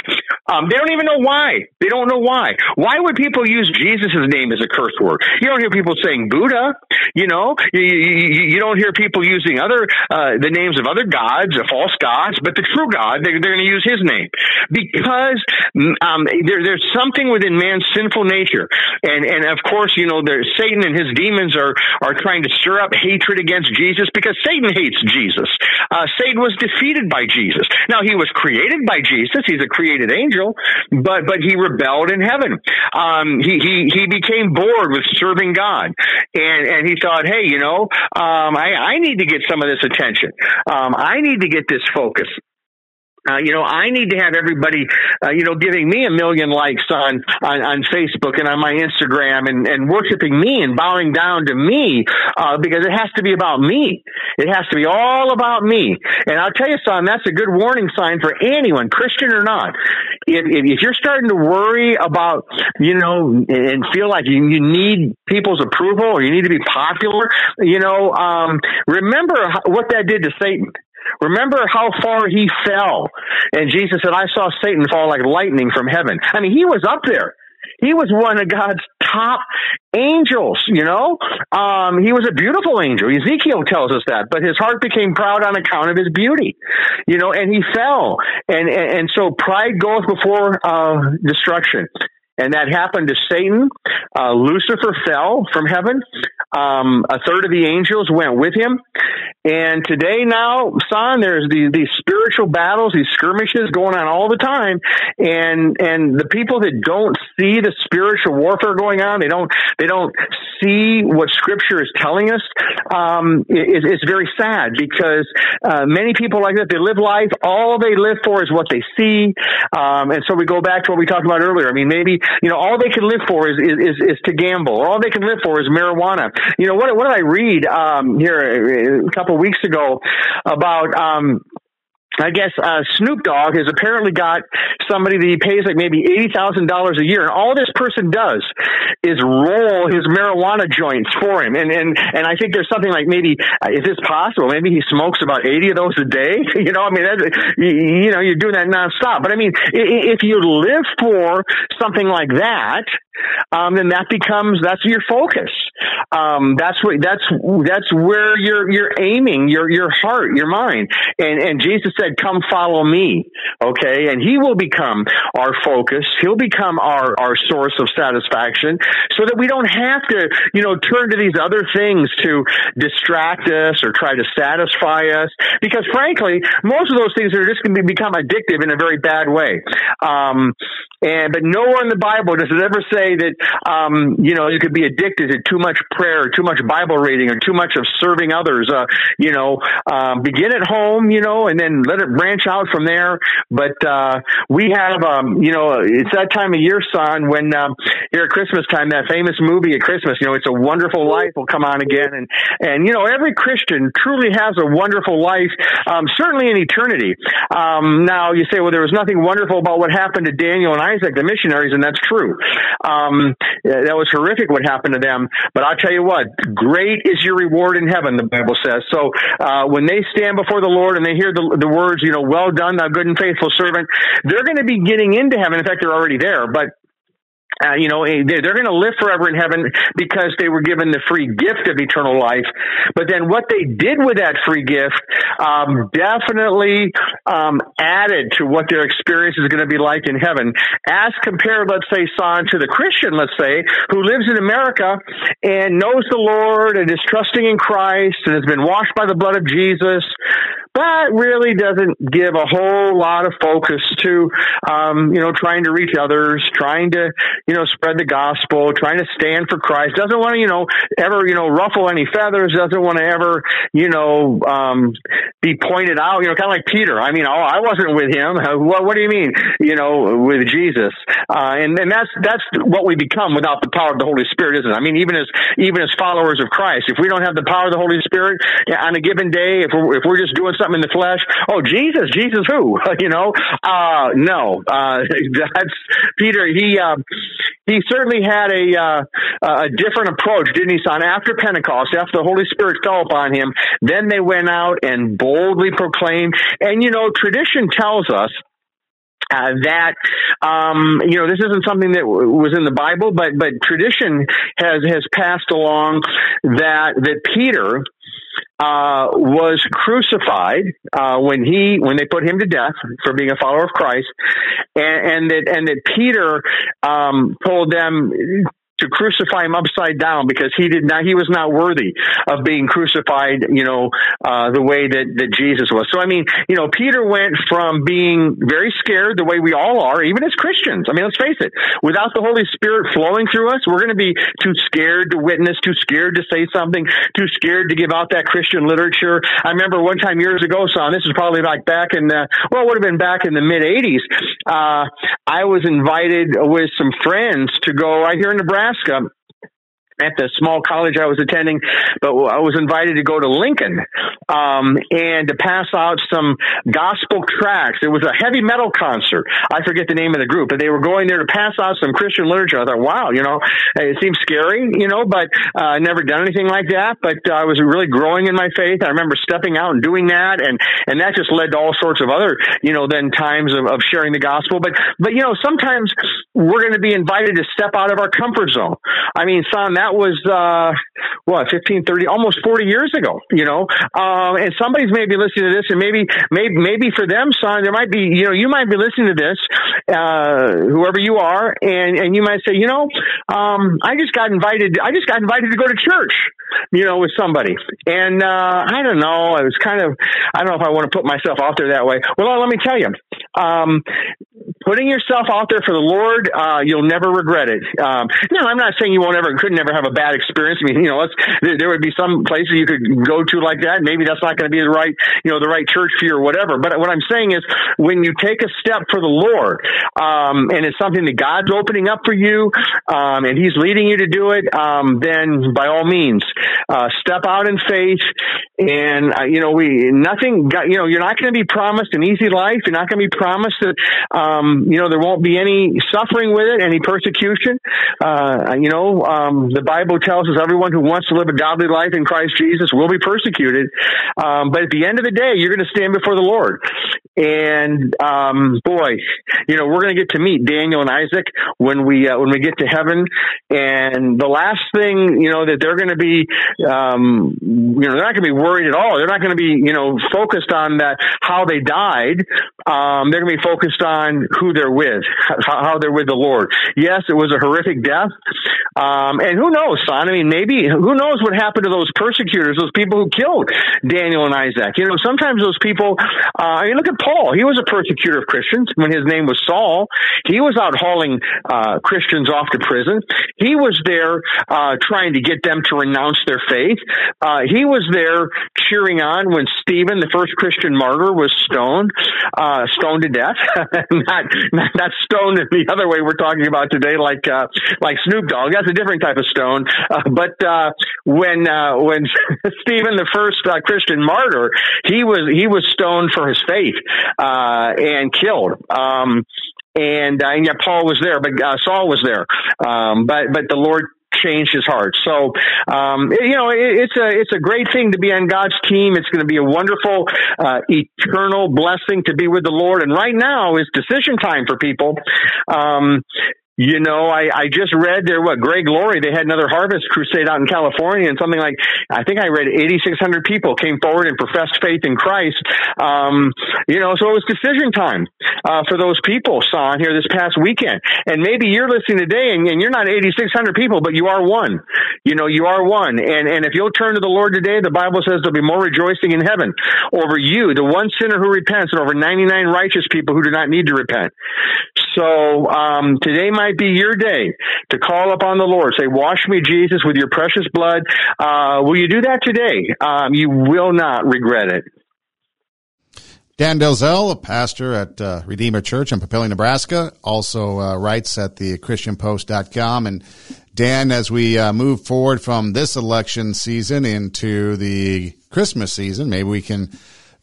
Um, they don't even know why. They don't know why. Why would people use Jesus' name as a curse word? You don't hear people saying Buddha. You know, you, you, you don't hear people using other uh, the names of other gods, uh, false gods, but the true God. They're, they're going to use His name because um, there, there's something within man's sinful nature, and and of course, you know, there's Satan and his demons are are trying to stir up hatred against Jesus because Satan hates Jesus. Uh, Satan was defeated by Jesus. Now he was created by Jesus. He's a created angel, but but he rebelled in heaven. Um, he he he became bored with serving God, and and he thought, hey, you know, um, I I need to get some of this attention. Um, I need to get this focus. Uh, you know, I need to have everybody, uh, you know, giving me a million likes on, on, on Facebook and on my Instagram and, and worshiping me and bowing down to me, uh, because it has to be about me. It has to be all about me. And I'll tell you, son, that's a good warning sign for anyone, Christian or not. If, if, you're starting to worry about, you know, and feel like you, you need people's approval or you need to be popular, you know, um, remember what that did to Satan. Remember how far he fell. And Jesus said, I saw Satan fall like lightning from heaven. I mean, he was up there. He was one of God's top angels, you know? Um, he was a beautiful angel. Ezekiel tells us that, but his heart became proud on account of his beauty, you know, and he fell. And, and, and so pride goeth before, uh, destruction and that happened to Satan. Uh, Lucifer fell from heaven. Um, a third of the angels went with him. And today, now, son, there's these, these spiritual battles, these skirmishes going on all the time. And and the people that don't see the spiritual warfare going on, they don't they don't see what Scripture is telling us. Um, it, it's very sad because uh, many people like that they live life. All they live for is what they see. Um, and so we go back to what we talked about earlier. I mean, maybe you know, all they can live for is, is, is, to gamble. All they can live for is marijuana. You know, what, what did I read, um, here a couple of weeks ago about, um, I guess uh, Snoop Dogg has apparently got somebody that he pays like maybe eighty thousand dollars a year, and all this person does is roll his marijuana joints for him. And and and I think there's something like maybe uh, is this possible? Maybe he smokes about eighty of those a day. <laughs> you know, I mean, that, you, you know, you're doing that nonstop. But I mean, if you live for something like that, um, then that becomes that's your focus. Um, that's what that's that's where you're you're aiming your your heart, your mind. And and Jesus said, "Come follow me." Okay, and He will become our focus. He'll become our our source of satisfaction, so that we don't have to you know turn to these other things to distract us or try to satisfy us. Because frankly, most of those things are just going to become addictive in a very bad way. Um, and but nowhere in the Bible does it ever say say that, um, you know, you could be addicted to too much prayer, too much Bible reading, or too much of serving others. Uh, you know, um, begin at home, you know, and then let it branch out from there. But uh, we have, um, you know, it's that time of year, son, when um, here at Christmas time, that famous movie at Christmas, you know, it's a Wonderful Life will come on again, and and you know, every Christian truly has a wonderful life, um, certainly in eternity. Um, now you say, well, there was nothing wonderful about what happened to Daniel and Isaac, the missionaries, and that's true. Um, that was horrific what happened to them. But I'll tell you what, great is your reward in heaven, the Bible says. So uh, when they stand before the Lord and they hear the, the words, you know, well done, thou good and faithful servant, they're going to be getting into heaven. In fact, they're already there. But uh, you know, they're, they're going to live forever in heaven because they were given the free gift of eternal life. But then what they did with that free gift um, definitely um, added to what their experience is going to be like in heaven, as compared, let's say, son, to the Christian, let's say, who lives in America and knows the Lord and is trusting in Christ and has been washed by the blood of Jesus but really doesn't give a whole lot of focus to, um, you know, trying to reach others, trying to, you know, spread the gospel, trying to stand for Christ. Doesn't want to, you know, ever, you know, ruffle any feathers. Doesn't want to ever, you know, um, be pointed out. You know, kind of like Peter. I mean, oh, I wasn't with him. What, what do you mean? You know, with Jesus. Uh, and and that's that's what we become without the power of the Holy Spirit, isn't it? I mean, even as even as followers of Christ, if we don't have the power of the Holy Spirit on a given day, if we're if we're just doing something in the flesh, oh Jesus, Jesus who? <laughs> you know, uh, no, uh, <laughs> that's Peter. He uh, he certainly had a uh, a different approach, didn't he, son? After Pentecost, after the Holy Spirit fell upon him, then they went out and boldly proclaimed. And you know, tradition tells us uh, that um, you know this isn't something that w- was in the Bible, but but tradition has has passed along that that Peter uh, was crucified uh, when he when they put him to death for being a follower of Christ, and, and that and that Peter um, told them to crucify him upside down because he did not he was not worthy of being crucified you know uh, the way that that jesus was. So i mean you know peter went from being very scared the way we all are even as christians. I mean let's face it without the holy spirit flowing through us we're going to be too scared to witness too scared to say something too scared to give out that christian literature. I remember one time years ago son this is probably like back in the well it would have been back in the mid 80s uh, i was invited with some friends to go right here in nebraska Nebraska at the small college I was attending, but I was invited to go to Lincoln um, and to pass out some gospel tracts. It was a heavy metal concert. I forget the name of the group, but they were going there to pass out some Christian literature. I thought, wow, you know, it seems scary, you know, but uh, never done anything like that. But uh, I was really growing in my faith. I remember stepping out and doing that, and and that just led to all sorts of other, you know, then times of, of sharing the gospel. But but you know, sometimes we're going to be invited to step out of our comfort zone. I mean, son, that was uh, what 15, 30, almost 40 years ago. You know, um, and somebody's maybe listening to this, and maybe maybe maybe for them, son, there might be you know you might be listening to this, uh, whoever you are, and and you might say, you know, um, I just got invited. I just got invited to go to church you know, with somebody. And uh, I don't know. I was kind of, I don't know if I want to put myself out there that way. Well, let me tell you, um, putting yourself out there for the Lord, uh, you'll never regret it. Um, no, I'm not saying you won't ever, could never have a bad experience. I mean, you know, there, there would be some places you could go to like that. Maybe that's not going to be the right, you know, the right church for you or whatever. But what I'm saying is when you take a step for the Lord, um, and it's something that God's opening up for you, um, and He's leading you to do it, um, then by all means, uh, step out in faith. And, uh, you know, we, nothing, got, you know, you're not going to be promised an easy life. You're not going to be promised that, um, you know, there won't be any suffering with it, any persecution. Uh, you know, um, the Bible tells us everyone who wants to live a godly life in Christ Jesus will be persecuted. Um, but at the end of the day, you're going to stand before the Lord. And, um, boy, you know, we're going to get to meet Daniel and Isaac when we, uh, when we get to heaven. And the last thing, you know, that they're going to be um, you know, they're not going to be worried at all. They're not going to be, you know, focused on that how they died. They're going to be focused on who they're with, <laughs> how, they're with the Lord. Yes, it was a horrific death, Um, and who knows, son? I mean, maybe who knows what happened to those persecutors, those people who killed Daniel and Isaac? You know, sometimes those people. Uh, I mean, look at Paul. He was a persecutor of Christians when his name was Saul. He was out hauling uh, Christians off to prison. He was there uh, trying to get them to renounce their faith. Uh, he was there cheering on when Stephen, the first Christian martyr, was stoned, uh, stoned to death. <laughs> not, not, not stoned in the other way we're talking about today, like uh, like Snoop Dogg. That's a different type of stone. Uh, but uh, when uh, when <laughs> Stephen, the first uh, Christian martyr, he was he was stoned for his faith uh, and killed. Um, and, uh, and yeah, Paul was there, but uh, Saul was there. Um, but but the Lord changed his heart. So, um, you know, it, it's a it's a great thing to be on God's team. It's going to be a wonderful, uh, eternal blessing to be with the Lord. And right now is decision time for people. Um, you know, I, I just read there what Greg Laurie, they had another harvest crusade out in California and something like, I think I read 8,600 people came forward and professed faith in Christ. Um, you know, so it was decision time, uh, for those people, Son, here this past weekend. And maybe you're listening today and, and you're not 8,600 people, but you are one. You know, you are one. And, and if you'll turn to the Lord today, the Bible says there'll be more rejoicing in heaven over you, the one sinner who repents and over 99 righteous people who do not need to repent. So, um, today my might be your day to call upon the Lord. Say, wash me, Jesus, with your precious blood. Uh, will you do that today? Um, you will not regret it.
Dan Delzell, a pastor at uh, Redeemer Church in Papillion, Nebraska, also uh, writes at the ChristianPost.com. And Dan, as we uh, move forward from this election season into the Christmas season, maybe we can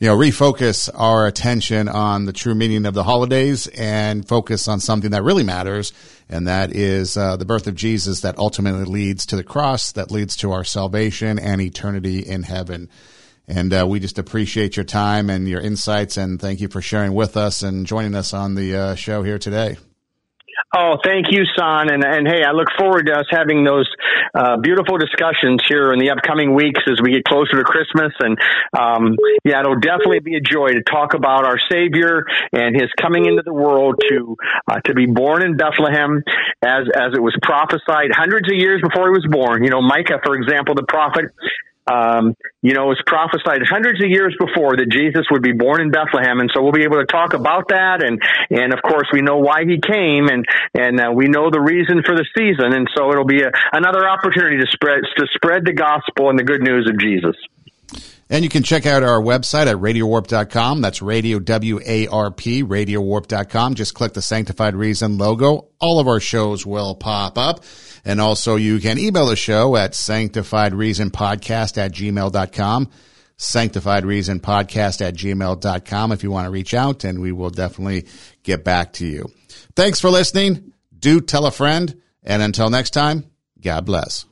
you know, refocus our attention on the true meaning of the holidays and focus on something that really matters. And that is uh, the birth of Jesus that ultimately leads to the cross, that leads to our salvation and eternity in heaven. And uh, we just appreciate your time and your insights, and thank you for sharing with us and joining us on the uh, show here today.
Oh, thank you, Son. And, and hey, I look forward to us having those uh, beautiful discussions here in the upcoming weeks as we get closer to Christmas. And um, yeah, it'll definitely be a joy to talk about our Savior and His coming into the world to uh, to be born in Bethlehem, as as it was prophesied hundreds of years before He was born. You know, Micah, for example, the prophet um, you know, it was prophesied hundreds of years before that Jesus would be born in Bethlehem, and so we'll be able to talk about that, and and of course we know why he came, and and uh, we know the reason for the season, and so it'll be a, another opportunity to spread to spread the gospel and the good news of Jesus.
And you can check out our website at radiowarp.com. That's radio W-A-R-P, radiowarp.com. Just click the Sanctified Reason logo. All of our shows will pop up. And also you can email the show at sanctifiedreasonpodcast at gmail.com. Sanctified Podcast at gmail.com if you want to reach out and we will definitely get back to you. Thanks for listening. Do tell a friend. And until next time, God bless.